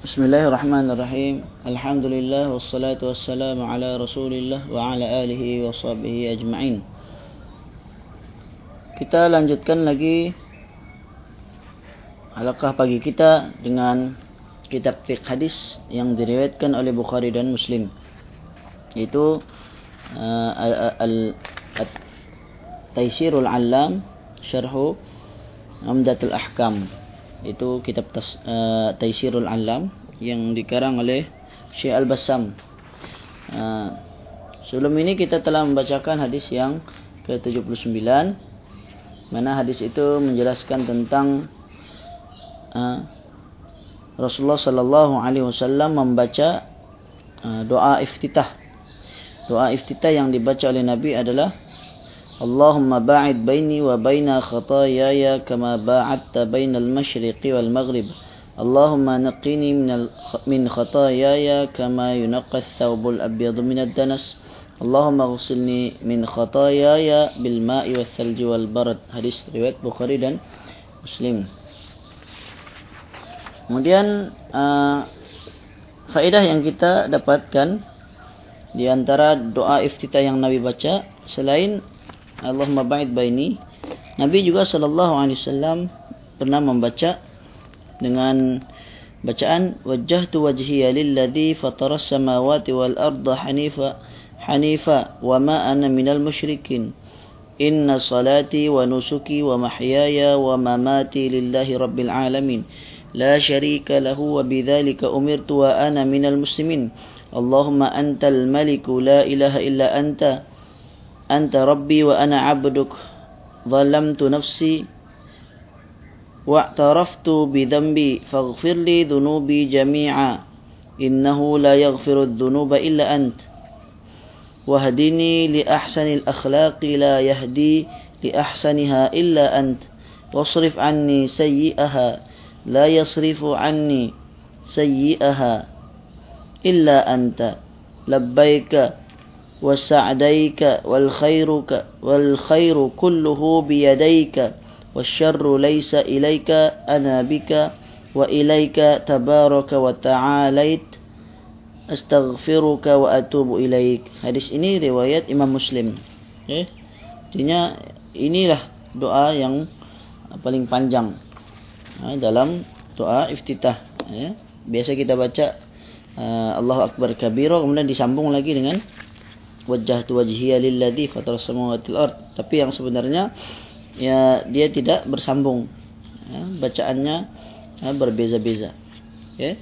Bismillahirrahmanirrahim. Alhamdulillah wassalatu wassalamu ala Rasulillah wa ala alihi wa sahbihi ajma'in. Kita lanjutkan lagi halaqah pagi kita dengan kitab fiqh hadis yang diriwayatkan oleh Bukhari dan Muslim. Itu Al-Taisirul uh, Al-Allam Syarhu Amdatul Ahkam itu kitab uh, Taisirul Alam yang dikarang oleh Syekh Al-Bassam. Uh, sebelum ini kita telah membacakan hadis yang ke-79 mana hadis itu menjelaskan tentang uh, Rasulullah sallallahu alaihi wasallam membaca uh, doa iftitah. Doa iftitah yang dibaca oleh Nabi adalah اللهم باعد بيني وبين خطاياي كما باعدت بين المشرق والمغرب اللهم نقني من من خطاياي كما ينقى الثوب الأبيض من الدنس اللهم اغسلني من خطاياي بالماء والثلج والبرد hadis riwayat Bukhari dan Muslim kemudian uh, faedah yang kita dapatkan di antara doa iftitah yang Nabi baca selain Allahumma ba'id baini. Nabi juga sallallahu alaihi wasallam pernah membaca dengan bacaan wajjahtu wajhiya lilladzi fatara samawati wal arda hanifa hanifa wa ma ana minal musyrikin. Inna salati wa nusuki wa mahyaya wa mamati lillahi rabbil alamin. لا شريك له وبذلك أمرت وأنا من المسلمين اللهم أنت الملك لا إله إلا أنت أنت ربي وأنا عبدك. ظلمت نفسي واعترفت بذنبي. فاغفر لي ذنوبي جميعا. إنه لا يغفر الذنوب إلا أنت. واهدني لأحسن الأخلاق لا يهدي لأحسنها إلا أنت. واصرف عني سيئها. لا يصرف عني سيئها إلا أنت. لبيك وسعديك والخيرك والخير كله بيديك والشر ليس إليك أنا بك وإليك تبارك وتعاليت أستغفرك وأتوب إليك hadis ini riwayat Imam Muslim okay. artinya inilah doa yang paling panjang dalam doa iftitah ya. biasa kita baca uh, Allahu Akbar kabira kemudian disambung lagi dengan wajah tu wajhiya lilladhi fatar samawati ard. Tapi yang sebenarnya ya dia tidak bersambung. Ya, bacaannya ya, berbeza-beza. Ya.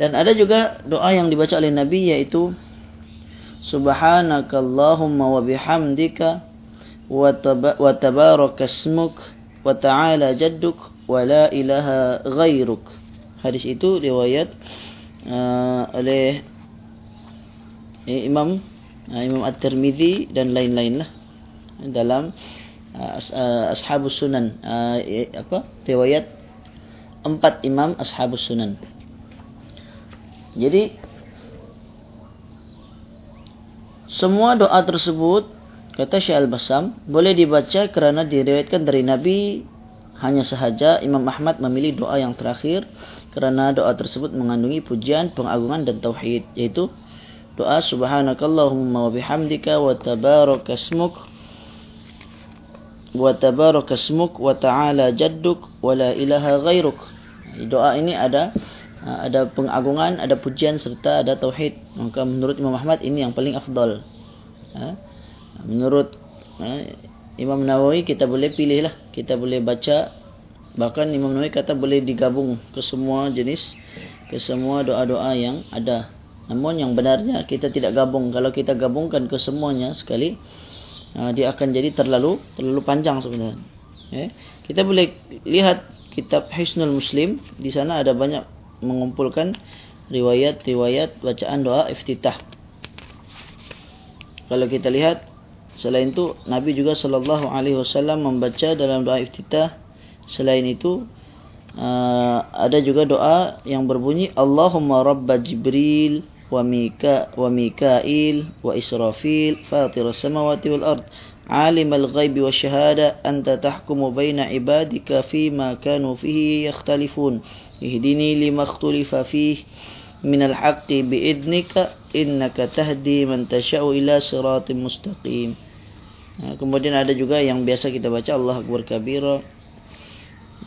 dan ada juga doa yang dibaca oleh nabi yaitu subhanakallahumma wa bihamdika wa tabarakasmuk wa ta'ala jadduk wa la ilaha ghairuk hadis itu riwayat uh, oleh eh, Imam Imam At-Tirmizi dan lain-lain lah. Dalam uh, uh, Ashabus Sunan. Uh, apa? Riwayat empat Imam Ashabus Sunan. Jadi semua doa tersebut kata Syekh Al-Basam boleh dibaca kerana diriwayatkan dari Nabi. Hanya sahaja Imam Ahmad memilih doa yang terakhir kerana doa tersebut mengandungi pujian, pengagungan dan tauhid yaitu doa subhanakallahumma wa bihamdika wa tabaraka ismuk wa tabaraka ismuk wa ta'ala jadduk wa la ilaha ghairuk doa ini ada ada pengagungan ada pujian serta ada tauhid. Maka menurut Imam Ahmad ini yang paling afdal. Ha? menurut ha, Imam Nawawi kita boleh pilih lah kita boleh baca bahkan Imam Nawawi kata boleh digabung ke semua jenis ke semua doa-doa yang ada Namun yang benarnya kita tidak gabung. Kalau kita gabungkan ke semuanya sekali, uh, dia akan jadi terlalu terlalu panjang sebenarnya. Eh? Kita boleh lihat kitab Hisnul Muslim. Di sana ada banyak mengumpulkan riwayat-riwayat bacaan doa iftitah. Kalau kita lihat selain itu Nabi juga sallallahu alaihi wasallam membaca dalam doa iftitah. Selain itu uh, ada juga doa yang berbunyi Allahumma rabba Jibril وميكا وميكائيل وإسرافيل فاطر السماوات والأرض عالم الغيب والشهادة أنت تحكم بين عبادك فيما كانوا فيه يختلفون اهدني لما اختلف فيه من الحق بإذنك إنك تهدي من تشاء إلى صراط مستقيم Kemudian ada juga yang biasa kita baca Allah Akbar Kabira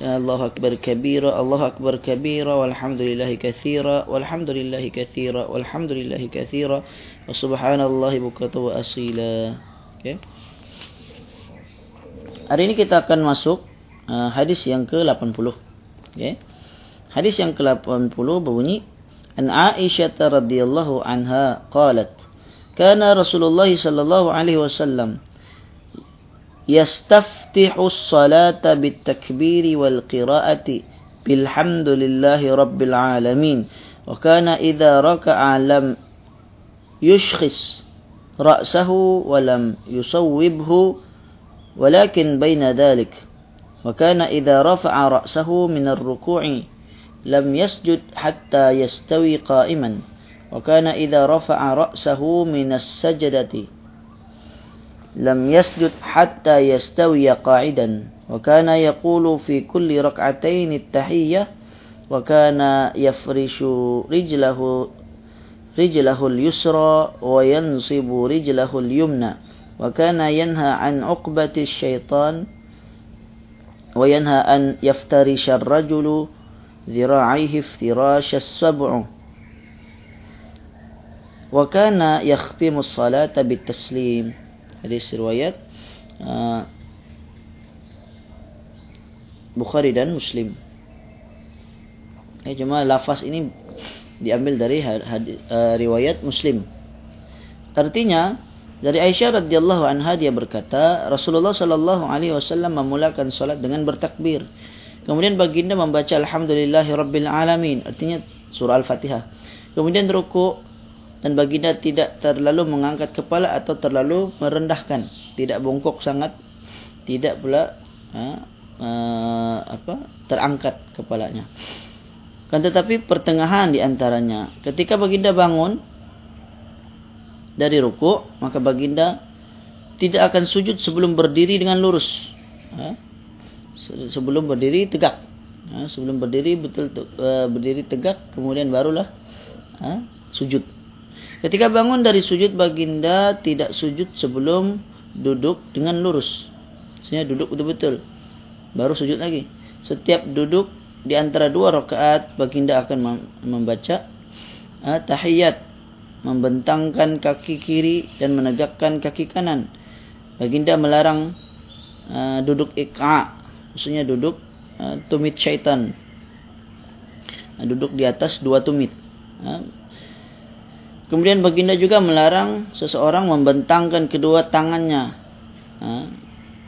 الله أكبر كبيرا الله أكبر كبيرا والحمد لله كثيرا والحمد لله كثيرا والحمد لله كثيرا وسبحان الله بكرة وأصيلا okay. Hari ini kita akan masuk uh, hadis yang ke-80 okay. Hadis yang ke-80 berbunyi An Aisyah radhiyallahu anha qalat Kana Rasulullah sallallahu alaihi wasallam يستفتح الصلاة بالتكبير والقراءة بالحمد لله رب العالمين. وكان إذا ركع لم يشخص رأسه ولم يصوبه ولكن بين ذلك وكان إذا رفع رأسه من الركوع لم يسجد حتى يستوي قائما وكان إذا رفع رأسه من السجدة لم يسجد حتى يستوي قاعدا. وكان يقول في كل ركعتين التحية وكان يفرش رجله رجله اليسرى وينصب رجله اليمنى. وكان ينهى عن عقبة الشيطان وينهى أن يفترش الرجل ذراعيه افتراش السبع. وكان يختم الصلاة بالتسليم. Hadis riwayat uh, Bukhari dan Muslim. Eh cuma lafaz ini diambil dari uh, riwayat Muslim. Artinya dari Aisyah radhiyallahu anha dia berkata Rasulullah sallallahu alaihi wasallam memulakan salat dengan bertakbir. Kemudian baginda membaca alhamdulillahirabbil alamin artinya surah al-Fatihah. Kemudian rukuk dan baginda tidak terlalu mengangkat kepala atau terlalu merendahkan tidak bongkok sangat tidak pula ha, uh, apa terangkat kepalanya kan tetapi pertengahan di antaranya ketika baginda bangun dari ruku maka baginda tidak akan sujud sebelum berdiri dengan lurus ha? sebelum berdiri tegak ha? sebelum berdiri betul uh, berdiri tegak kemudian barulah ha? sujud Ketika bangun dari sujud baginda tidak sujud sebelum duduk dengan lurus. Maksudnya duduk betul-betul. Baru sujud lagi. Setiap duduk di antara dua rakaat baginda akan membaca uh, tahiyat. Membentangkan kaki kiri dan menegakkan kaki kanan. Baginda melarang uh, duduk ik'a. Maksudnya duduk uh, tumit syaitan. Uh, duduk di atas dua tumit. Uh, Kemudian baginda juga melarang seseorang membentangkan kedua tangannya. Ha,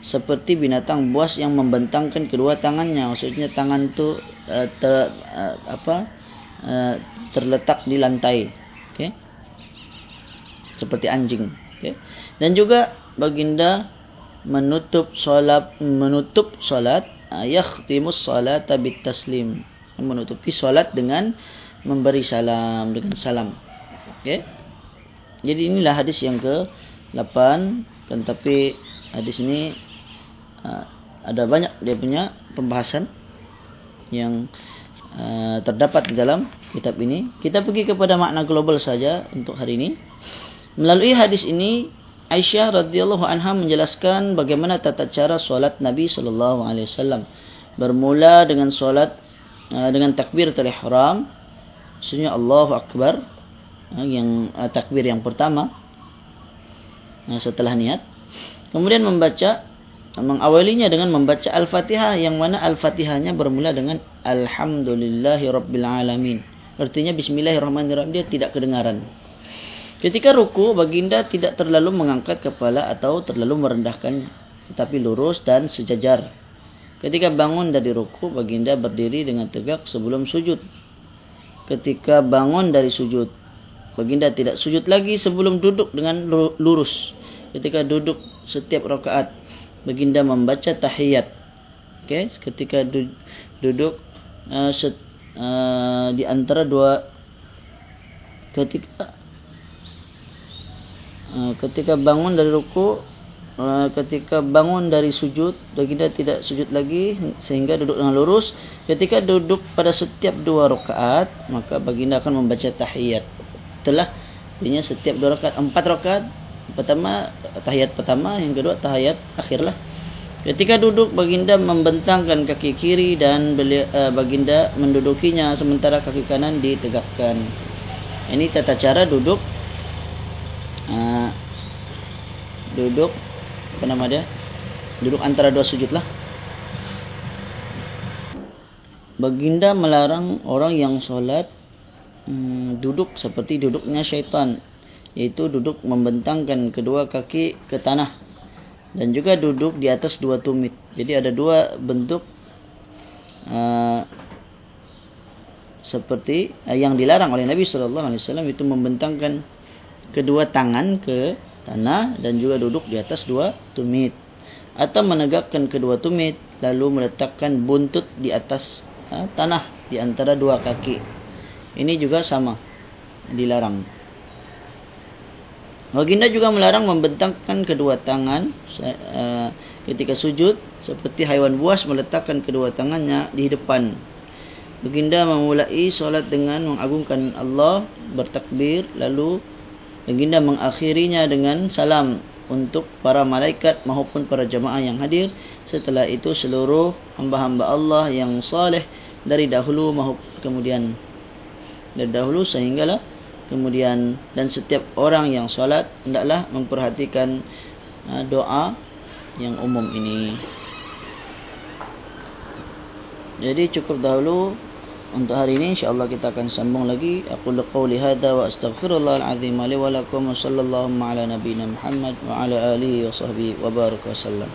seperti binatang buas yang membentangkan kedua tangannya. Maksudnya tangan itu uh, ter, uh, apa, uh, terletak di lantai. Okay? Seperti anjing. Okay? Dan juga baginda menutup solat menutup solat yakhtimus solat bit taslim menutupi solat dengan memberi salam dengan salam Okay. Jadi inilah hadis yang ke-8 kan tapi hadis ini uh, ada banyak dia punya pembahasan yang uh, terdapat di dalam kitab ini. Kita pergi kepada makna global saja untuk hari ini. Melalui hadis ini Aisyah radhiyallahu anha menjelaskan bagaimana tata cara solat Nabi sallallahu alaihi wasallam. Bermula dengan solat uh, dengan takbiratul ihram. Maksudnya Allahu akbar yang uh, takbir yang pertama. Uh, setelah niat. Kemudian membaca mengawalinya dengan membaca al-fatihah yang mana al-fatihahnya bermula dengan alhamdulillahirabbil artinya bismillahirrahmanirrahim dia tidak kedengaran. Ketika ruku baginda tidak terlalu mengangkat kepala atau terlalu merendahkan tetapi lurus dan sejajar. Ketika bangun dari ruku baginda berdiri dengan tegak sebelum sujud. Ketika bangun dari sujud Baginda tidak sujud lagi sebelum duduk dengan lurus. Ketika duduk setiap rakaat, baginda membaca tahiyat. Okay, ketika duduk uh, set, uh, di antara dua ketika uh, ketika bangun dari ruku uh, ketika bangun dari sujud baginda tidak sujud lagi sehingga duduk dengan lurus ketika duduk pada setiap dua rakaat maka baginda akan membaca tahiyat telah artinya setiap dua rakaat empat rakaat pertama tahiyat pertama yang kedua tahiyat akhirlah ketika duduk baginda membentangkan kaki kiri dan uh, baginda mendudukinya sementara kaki kanan ditegakkan. Ini tata cara duduk. Uh, duduk apa nama dia? Duduk antara dua sujud lah. Baginda melarang orang yang solat hmm, duduk seperti duduknya syaitan. Yaitu duduk membentangkan kedua kaki ke tanah. Dan juga duduk di atas dua tumit. Jadi ada dua bentuk uh, seperti uh, yang dilarang oleh Nabi sallallahu alaihi wasallam itu membentangkan kedua tangan ke tanah dan juga duduk di atas dua tumit. Atau menegakkan kedua tumit lalu meletakkan buntut di atas ha, tanah di antara dua kaki ini juga sama dilarang Baginda juga melarang membentangkan kedua tangan uh, ketika sujud seperti haiwan buas meletakkan kedua tangannya di depan. Baginda memulai solat dengan mengagungkan Allah, bertakbir lalu Baginda mengakhirinya dengan salam untuk para malaikat maupun para jemaah yang hadir. Setelah itu seluruh hamba-hamba Allah yang saleh dari dahulu maupun kemudian dari dahulu sehinggalah kemudian dan setiap orang yang solat hendaklah memperhatikan uh, doa yang umum ini. Jadi cukup dahulu untuk hari ini. Insyaallah kita akan sambung lagi. Aku qouli hadza wa astaghfirullahal azim li wa lakum sallallahu ala nabiyyina muhammad wa ala alihi wa sahbihi wa baraka wasallam